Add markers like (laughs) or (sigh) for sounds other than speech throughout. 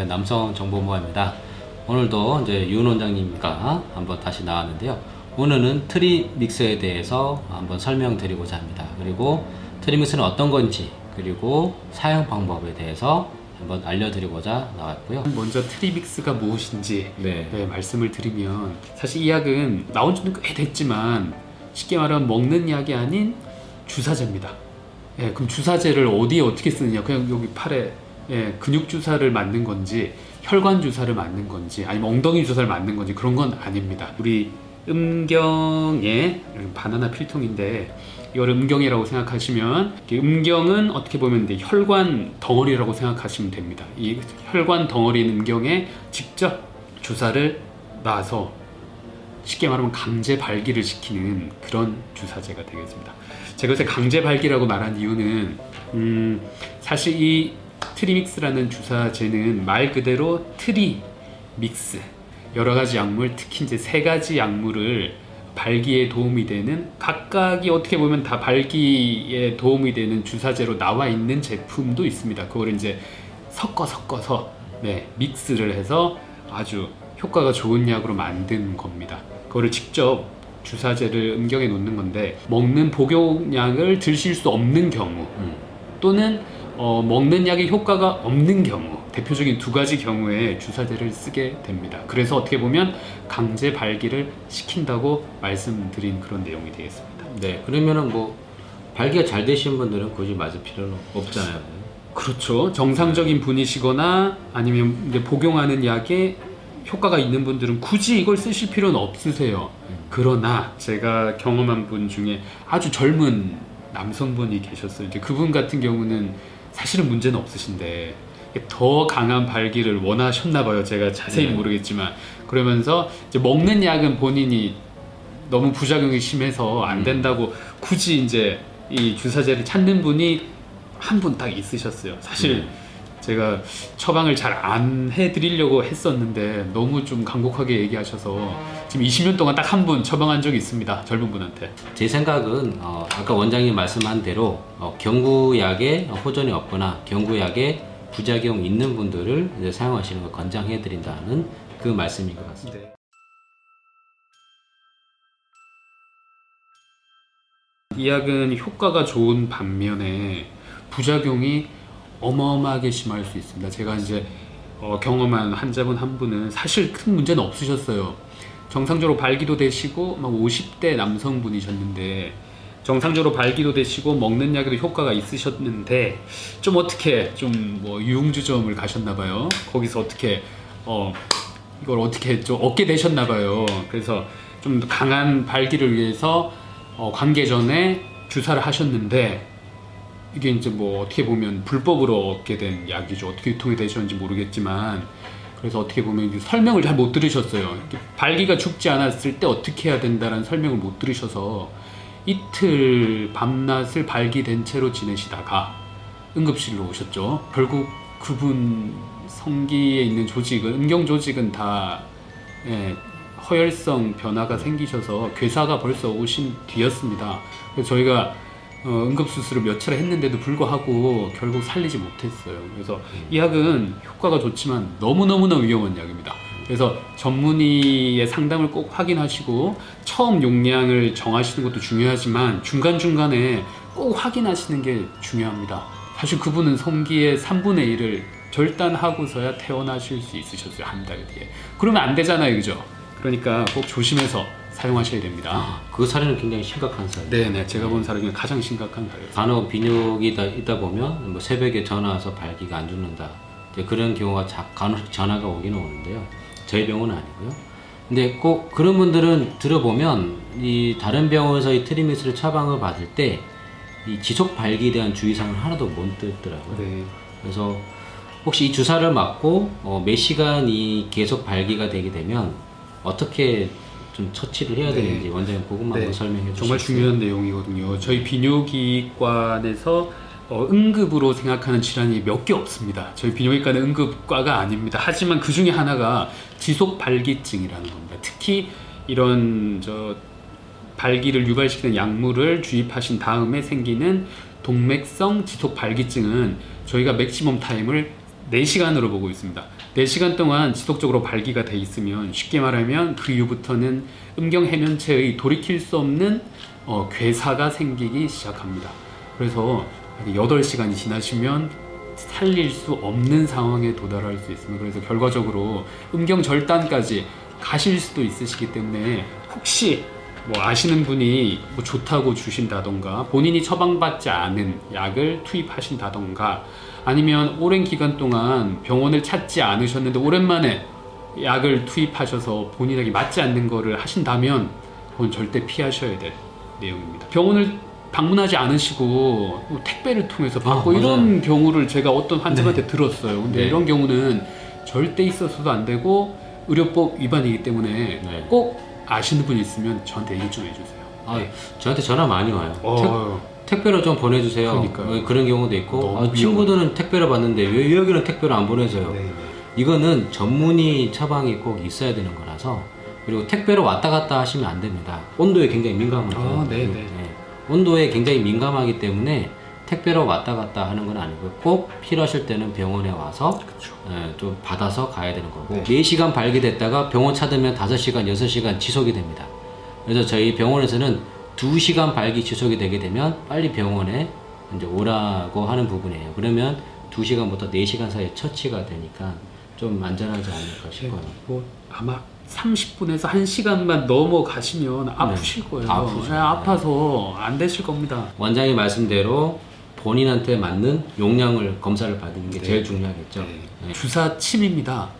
네, 남성 정보모아입니다. 오늘도 이제 윤 원장님과 한번 다시 나왔는데요. 오늘은 trimix에 대해서 한번 설명드리고자 합니다. 그리고 trimix는 어떤 건지 그리고 사용 방법에 대해서 한번 알려드리고자 나왔고요. 먼저 trimix가 무엇인지 네. 네, 말씀을 드리면 사실 이 약은 나온 지는 꽤 됐지만 쉽게 말하면 먹는 약이 아닌 주사제입니다. 예, 그럼 주사제를 어디에 어떻게 쓰느냐? 그냥 여기 팔에 예, 근육 주사를 맞는 건지 혈관 주사를 맞는 건지 아니면 엉덩이 주사를 맞는 건지 그런 건 아닙니다. 우리 음경에 바나나 필통인데 이걸 음경이라고 생각하시면 이 음경은 어떻게 보면 이제 혈관 덩어리라고 생각하시면 됩니다. 이 혈관 덩어리 음경에 직접 주사를 놔서 쉽게 말하면 강제 발기를 시키는 그런 주사제가 되겠습니다. 제가 요새 강제 발기라고 말한 이유는 음, 사실 이 trimix라는 주사제는 말 그대로 tri mix 여러 가지 약물 특히 이제 세 가지 약물을 발기에 도움이 되는 각각이 어떻게 보면 다 발기에 도움이 되는 주사제로 나와 있는 제품도 있습니다. 그걸 이제 섞어 섞어서 네, 믹스를 해서 아주 효과가 좋은 약으로 만든 겁니다. 그거를 직접 주사제를 음경에 놓는 건데 먹는 복용약을 드실 수 없는 경우 음. 또는 어, 먹는 약의 효과가 없는 경우 대표적인 두 가지 경우에 주사제를 쓰게 됩니다. 그래서 어떻게 보면 강제 발기를 시킨다고 말씀드린 그런 내용이 되겠습니다. 네. 그러면은 뭐 발기가 잘 되신 분들은 굳이 맞을 필요는 없잖아요. 그렇죠. 정상적인 분이시거나 아니면 이제 복용하는 약에 효과가 있는 분들은 굳이 이걸 쓰실 필요는 없으세요. 그러나 제가 경험한 분 중에 아주 젊은 남성분이 계셨어요. 이제 그분 같은 경우는 사실은 문제는 없으신데 더 강한 발기를 원하셨나 봐요. 제가 자세히 네. 모르겠지만 그러면서 이제 먹는 약은 본인이 너무 부작용이 심해서 안 음. 된다고 굳이 이제 이 주사제를 찾는 분이 한 분 딱 있으셨어요. 사실 네. 제가 처방을 잘 안 해드리려고 했었는데 너무 좀 간곡하게 얘기하셔서 지금 20년 동안 딱 한 분 처방한 적이 있습니다. 젊은 분한테. 제 생각은 어, 아까 원장님 말씀한 대로 어, 경구약에 호전이 없거나 경구약에 부작용 있는 분들을 사용하시는 걸 권장해 드린다는 그 말씀인 것 같습니다. 네. 이 약은 효과가 좋은 반면에 부작용이 어마어마하게 심할 수 있습니다. 제가 이제 어, 경험한 환자분 한 분은 사실 큰 문제는 없으셨어요. 정상적으로 발기도 되시고 막 50대 남성분이셨는데 정상적으로 발기도 되시고 먹는 약에도 효과가 있으셨는데 좀 어떻게 좀 뭐 유흥주점을 가셨나 봐요. 거기서 어떻게 어 이걸 어떻게 좀 얻게 되셨나 봐요. 그래서 좀 강한 발기를 위해서 어, 관계 전에 주사를 하셨는데 이게 이제 뭐 어떻게 보면 불법으로 얻게 된 약이죠. 어떻게 유통이 되셨는지 모르겠지만 그래서 어떻게 보면 설명을 잘 못 들으셨어요. 발기가 죽지 않았을 때 어떻게 해야 된다는 설명을 못 들으셔서 이틀 밤낮을 발기된 채로 지내시다가 응급실로 오셨죠. 결국 그분 성기에 있는 조직은 음경 조직은 다 예, 허혈성 변화가 생기셔서 괴사가 벌써 오신 뒤였습니다. 저희가 어, 응급수술을 몇 차례 했는데도 불구하고 결국 살리지 못했어요. 그래서 이 약은 효과가 좋지만 너무너무나 위험한 약입니다. 그래서 전문의의 상담을 꼭 확인하시고 처음 용량을 정하시는 것도 중요하지만 중간중간에 꼭 확인하시는 게 중요합니다. 사실 그분은 성기의 3분의 1을 절단하고서야 퇴원하실 수 있으셨어요. 한 달 뒤에. 그러면 안 되잖아요. 그죠? 그러니까 꼭 조심해서 사용하셔야 됩니다. 아, 그 사례는 굉장히 심각한 사례. 네네. 제가 본 사례 중에 가장 심각한 사례였어요. 간혹 비뇨기 있다, 있다 보면 뭐 새벽에 전화 와서 발기가 안 죽는다. 그런 경우가 자, 간혹 전화가 오기는 오는데요. 저희 병원은 아니고요. 근데 꼭 그런 분들은 들어보면 이 다른 병원에서 이 트리미스를 처방을 받을 때 이 지속 발기에 대한 주의사항을 하나도 못 듣더라고요. 네. 그래서 혹시 이 주사를 맞고 어, 몇 시간이 계속 발기가 되게 되면 어떻게 좀 처치를 해야 네. 되는지 원장님 그것만 네. 설명해 주시죠. 정말 중요한 내용이거든요. 저희 비뇨기과에서 어, 응급으로 생각하는 질환이 몇 개 없습니다. 저희 비뇨기과는 응급과가 아닙니다. 하지만 그 중에 하나가 지속 발기증이라는 겁니다. 특히 이런 저 발기를 유발시키는 약물을 주입하신 다음에 생기는 동맥성 지속 발기증은 저희가 maximum time을 4시간으로 보고 있습니다. 4시간 동안 지속적으로 발기가 돼 있으면 쉽게 말하면 그 이후부터는 음경 해면체의 돌이킬 수 없는 어, 괴사가 생기기 시작합니다. 그래서 8시간이 지나시면 살릴 수 없는 상황에 도달할 수 있습니다. 그래서 결과적으로 음경 절단까지 가실 수도 있으시기 때문에 혹시 뭐 아시는 분이 뭐 좋다고 주신다던가 본인이 처방받지 않은 약을 투입하신다던가 아니면 오랜 기간 동안 병원을 찾지 않으셨는데 오랜만에 약을 투입하셔서 본인에게 맞지 않는 거를 하신다면 그건 절대 피하셔야 될 내용입니다. 병원을 방문하지 않으시고 뭐 택배를 통해서 받고 아, 이런 경우를 제가 어떤 환자한테 들었어요. 근데 네. 이런 경우는 절대 있어서도 안 되고 의료법 위반이기 때문에 네. 꼭 아시는 분 있으면 저한테 얘기 좀 해주세요. 아, 저한테 전화 많이 와요. 어, 택, 배로 좀 보내주세요. 그러니까요. 어, 그런 경우도 있고 아, 친구들은 택배로 받는데 왜 여기는 택배로 안 보내줘요? 네, 네. 이거는 전문의 처방이 꼭 있어야 되는 거라서 그리고 택배로 왔다 갔다 하시면 안 됩니다. 온도에 굉장히 민감하죠. 아, 네, 네. 온도에 굉장히 민감하기 때문에 택배로 왔다 갔다 하는 건 아니고 꼭 필요하실 때는 병원에 와서. 예, 좀 받아서 가야 되는 거고 네. 4시간 발기됐다가 병원 찾으면 5시간, 6시간 지속이 됩니다. 그래서 저희 병원에서는 2시간 발기 지속이 되게 되면 빨리 병원에 이제 오라고 하는 부분이에요. 그러면 2시간부터 4시간 사이에 처치가 되니까 좀 안전하지 않을까 싶어요. 뭐 아마 30분에서 1시간만 넘어가시면 아프실 거예요. 네. 아프죠. 네, 아파서 안 되실 겁니다. 원장이 말씀대로 본인한테 맞는 용량을 검사를 받는 게 네. 제일 중요하겠죠. 네. 주사 침입니다.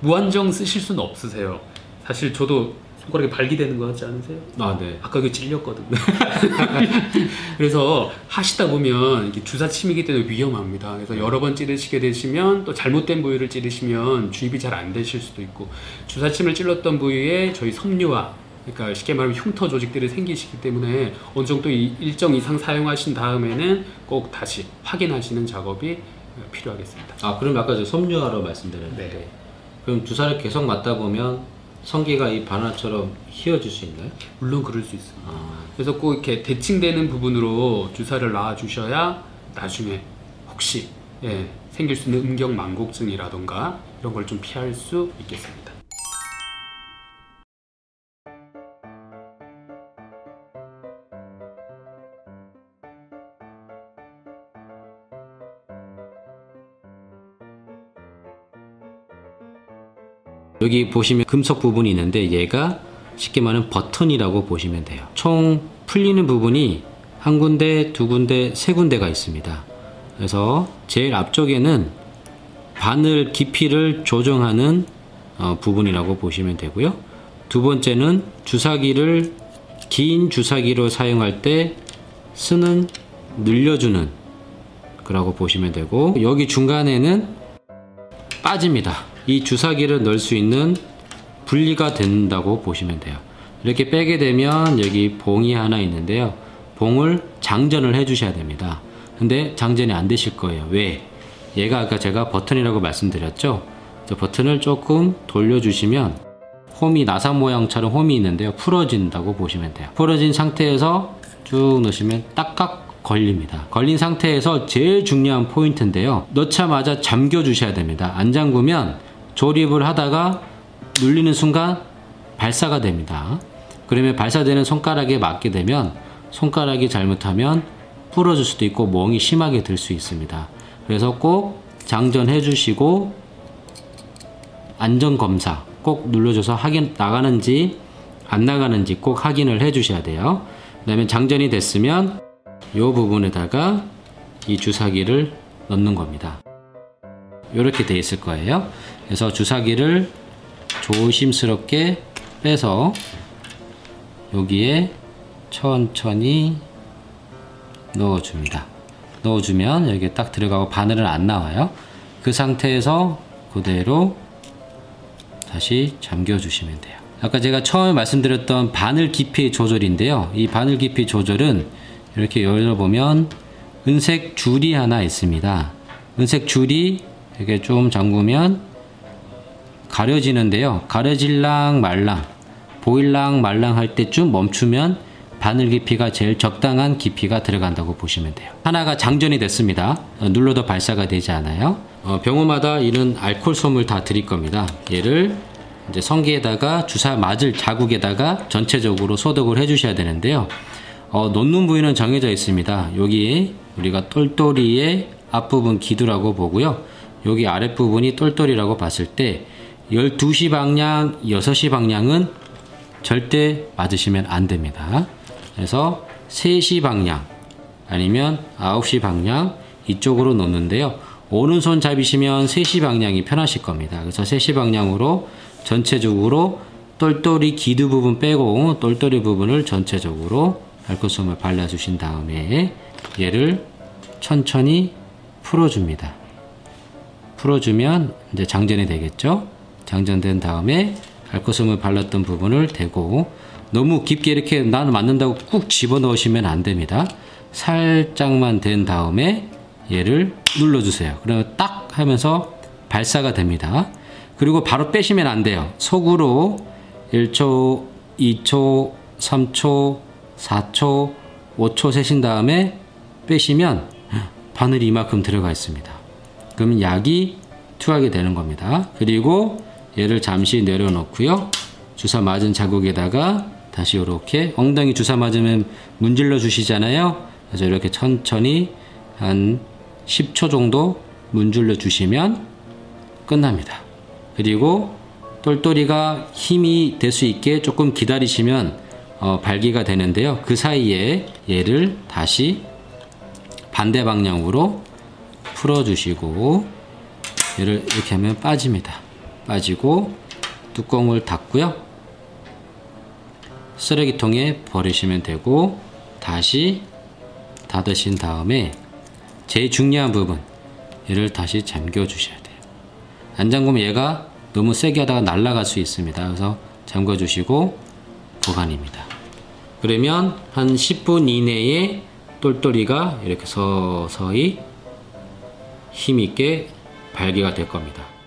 무한정 쓰실 수는 없으세요. 사실 저도 손가락에 발기되는 거 같지 않으세요? 아, 네. 아까 그 찔렸거든요. (laughs) 그래서 하시다 보면 이게 주사 침이기 때문에 위험합니다. 그래서 여러 번 찌르시게 되시면 또 잘못된 부위를 찌르시면 주입이 잘 안 되실 수도 있고 주사 침을 찔렀던 부위에 저희 섬유화 그러니까 쉽게 말하면 흉터 조직들이 생기시기 때문에 어느 정도 이- 일정 이상 사용하신 다음에는 꼭 다시 확인하시는 작업이 필요하겠습니다. 아, 그럼 아까 저 섬유화로 말씀드렸는데 네. 그럼 주사를 계속 맞다 보면 성기가 이 바나처럼 휘어질 수 있나요? 물론 그럴 수 있습니다. 아, 그래서 꼭 이렇게 대칭되는 부분으로 주사를 놔 주셔야 나중에 혹시 예, 생길 수 있는 음경 망곡증이라던가 이런 걸 좀 피할 수 있겠습니다. 여기 보시면 금속 부분이 있는데 얘가 쉽게 말하면 버튼이라고 보시면 돼요. 총 풀리는 부분이 한 군데, 두 군데, 세 군데가 있습니다. 그래서 제일 앞쪽에는 바늘 깊이를 조정하는 어, 부분이라고 보시면 되고요. 두 번째는 주사기를 긴 주사기로 사용할 때 쓰는 늘려주는 거라고 보시면 되고 여기 중간에는 빠집니다. 이 주사기를 넣을 수 있는 분리가 된다고 보시면 돼요. 이렇게 빼게 되면 여기 봉이 하나 있는데요. 봉을 장전을 해 주셔야 됩니다. 근데 장전이 안 되실 거예요. 왜? 얘가 아까 제가 버튼이라고 말씀드렸죠? 저 버튼을 조금 돌려주시면 홈이 나사 모양처럼 홈이 있는데요. 풀어진다고 보시면 돼요. 풀어진 상태에서 쭉 넣으시면 딱딱 걸립니다. 걸린 상태에서 제일 중요한 포인트인데요. 넣자마자 잠겨 주셔야 됩니다. 안 잠그면 조립을 하다가 눌리는 순간 발사가 됩니다. 그러면 발사되는 손가락에 맞게 되면 손가락이 잘못하면 부러질 수도 있고 멍이 심하게 들 수 있습니다. 그래서 꼭 장전해 주시고 안전 검사 꼭 눌러줘서 확인 나가는지 안 나가는지 꼭 확인을 해 주셔야 돼요. 그 다음에 장전이 됐으면 이 부분에다가 이 주사기를 넣는 겁니다. 이렇게 돼 있을 거예요. 그래서 주사기를 조심스럽게 빼서 여기에 천천히 넣어줍니다. 넣어주면 여기에 딱 들어가고 바늘은 안 나와요. 그 상태에서 그대로 다시 잠겨주시면 돼요. 아까 제가 처음에 말씀드렸던 바늘 깊이 조절인데요. 이 바늘 깊이 조절은 이렇게 열어보면 은색 줄이 하나 있습니다. 은색 줄이 이렇게 좀 잠그면 가려지는데요. 가려질랑 말랑, 보일랑 말랑 할 때쯤 멈추면 바늘 깊이가 제일 적당한 깊이가 들어간다고 보시면 돼요. 하나가 장전이 됐습니다. 어, 눌러도 발사가 되지 않아요. 어, 병원마다 이런 알코올솜을 다 드릴 겁니다. 얘를 이제 성기에다가 주사 맞을 자국에다가 전체적으로 소독을 해주셔야 되는데요. 어, 놓는 부위는 정해져 있습니다. 여기 우리가 똘똘이의 앞부분 기두라고 보고요. 여기 아랫부분이 똘똘이라고 봤을 때 12시 방향, 6시 방향은 절대 맞으시면 안 됩니다. 그래서 3시 방향 아니면 9시 방향 이쪽으로 놓는데요. 오른손 잡이시면 3시 방향이 편하실 겁니다. 그래서 3시 방향으로 전체적으로 똘똘이 기두 부분 빼고 똘똘이 부분을 전체적으로 알코솜을 발라주신 다음에 얘를 천천히 풀어줍니다. 풀어주면 이제 장전이 되겠죠? 장전된 다음에 알코솜을 발랐던 부분을 대고 너무 깊게 이렇게 나는 맞는다고 꾹 집어 넣으시면 안 됩니다. 살짝만 된 다음에 얘를 눌러주세요. 그러면 딱 하면서 발사가 됩니다. 그리고 바로 빼시면 안 돼요. 속으로 1초, 2초, 3초, 4초, 5초 세신 다음에 빼시면 바늘이 이만큼 들어가 있습니다. 그러면 약이 투하게 되는 겁니다. 그리고 얘를 잠시 내려놓고요. 주사 맞은 자국에다가 다시 이렇게 엉덩이 주사 맞으면 문질러 주시잖아요. 그래서 이렇게 천천히 한 10초 정도 문질러 주시면 끝납니다. 그리고 똘똘이가 힘이 될 수 있게 조금 기다리시면 어, 발기가 되는데요. 그 사이에 얘를 다시 반대 방향으로 풀어주시고 얘를 이렇게 하면 빠집니다. 빠지고 뚜껑을 닫고요. 쓰레기통에 버리시면 되고 다시 닫으신 다음에 제일 중요한 부분 얘를 다시 잠겨 주셔야 돼요. 안 잠그면 얘가 너무 세게 하다가 날아갈 수 있습니다. 그래서 잠궈 주시고 보관입니다. 그러면 한 10분 이내에 똘똘이가 이렇게 서서히 힘있게 발기가 될 겁니다.